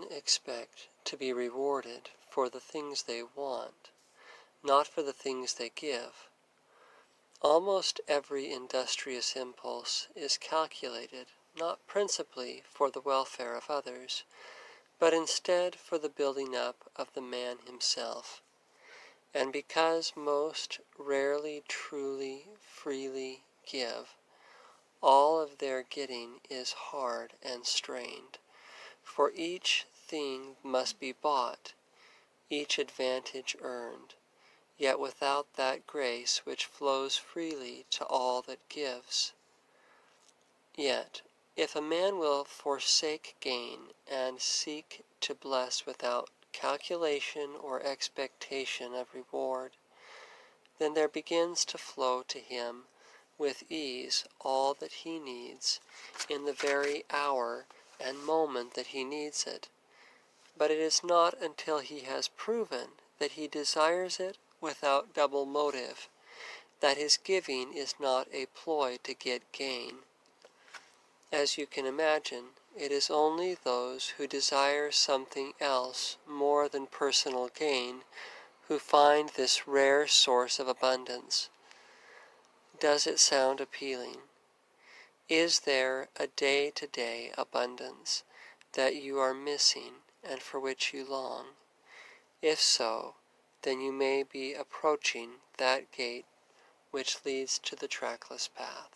men expect to be rewarded for the things they want, not for the things they give. Almost every industrious impulse is calculated not principally for the welfare of others, but instead for the building up of the man himself. And because most rarely truly, freely give, all of their getting is hard and strained, for each thing must be bought, each advantage earned, yet without that grace which flows freely to all that gives. Yet, if a man will forsake gain and seek to bless without calculation or expectation of reward, then there begins to flow to him with ease all that he needs in the very hour and moment that he needs it. But it is not until he has proven that he desires it without double motive, that his giving is not a ploy to get gain. As you can imagine, it is only those who desire something else more than personal gain who find this rare source of abundance. Does it sound appealing? Is there a day to day abundance that you are missing and for which you long? If so, then you may be approaching that gate which leads to the trackless path.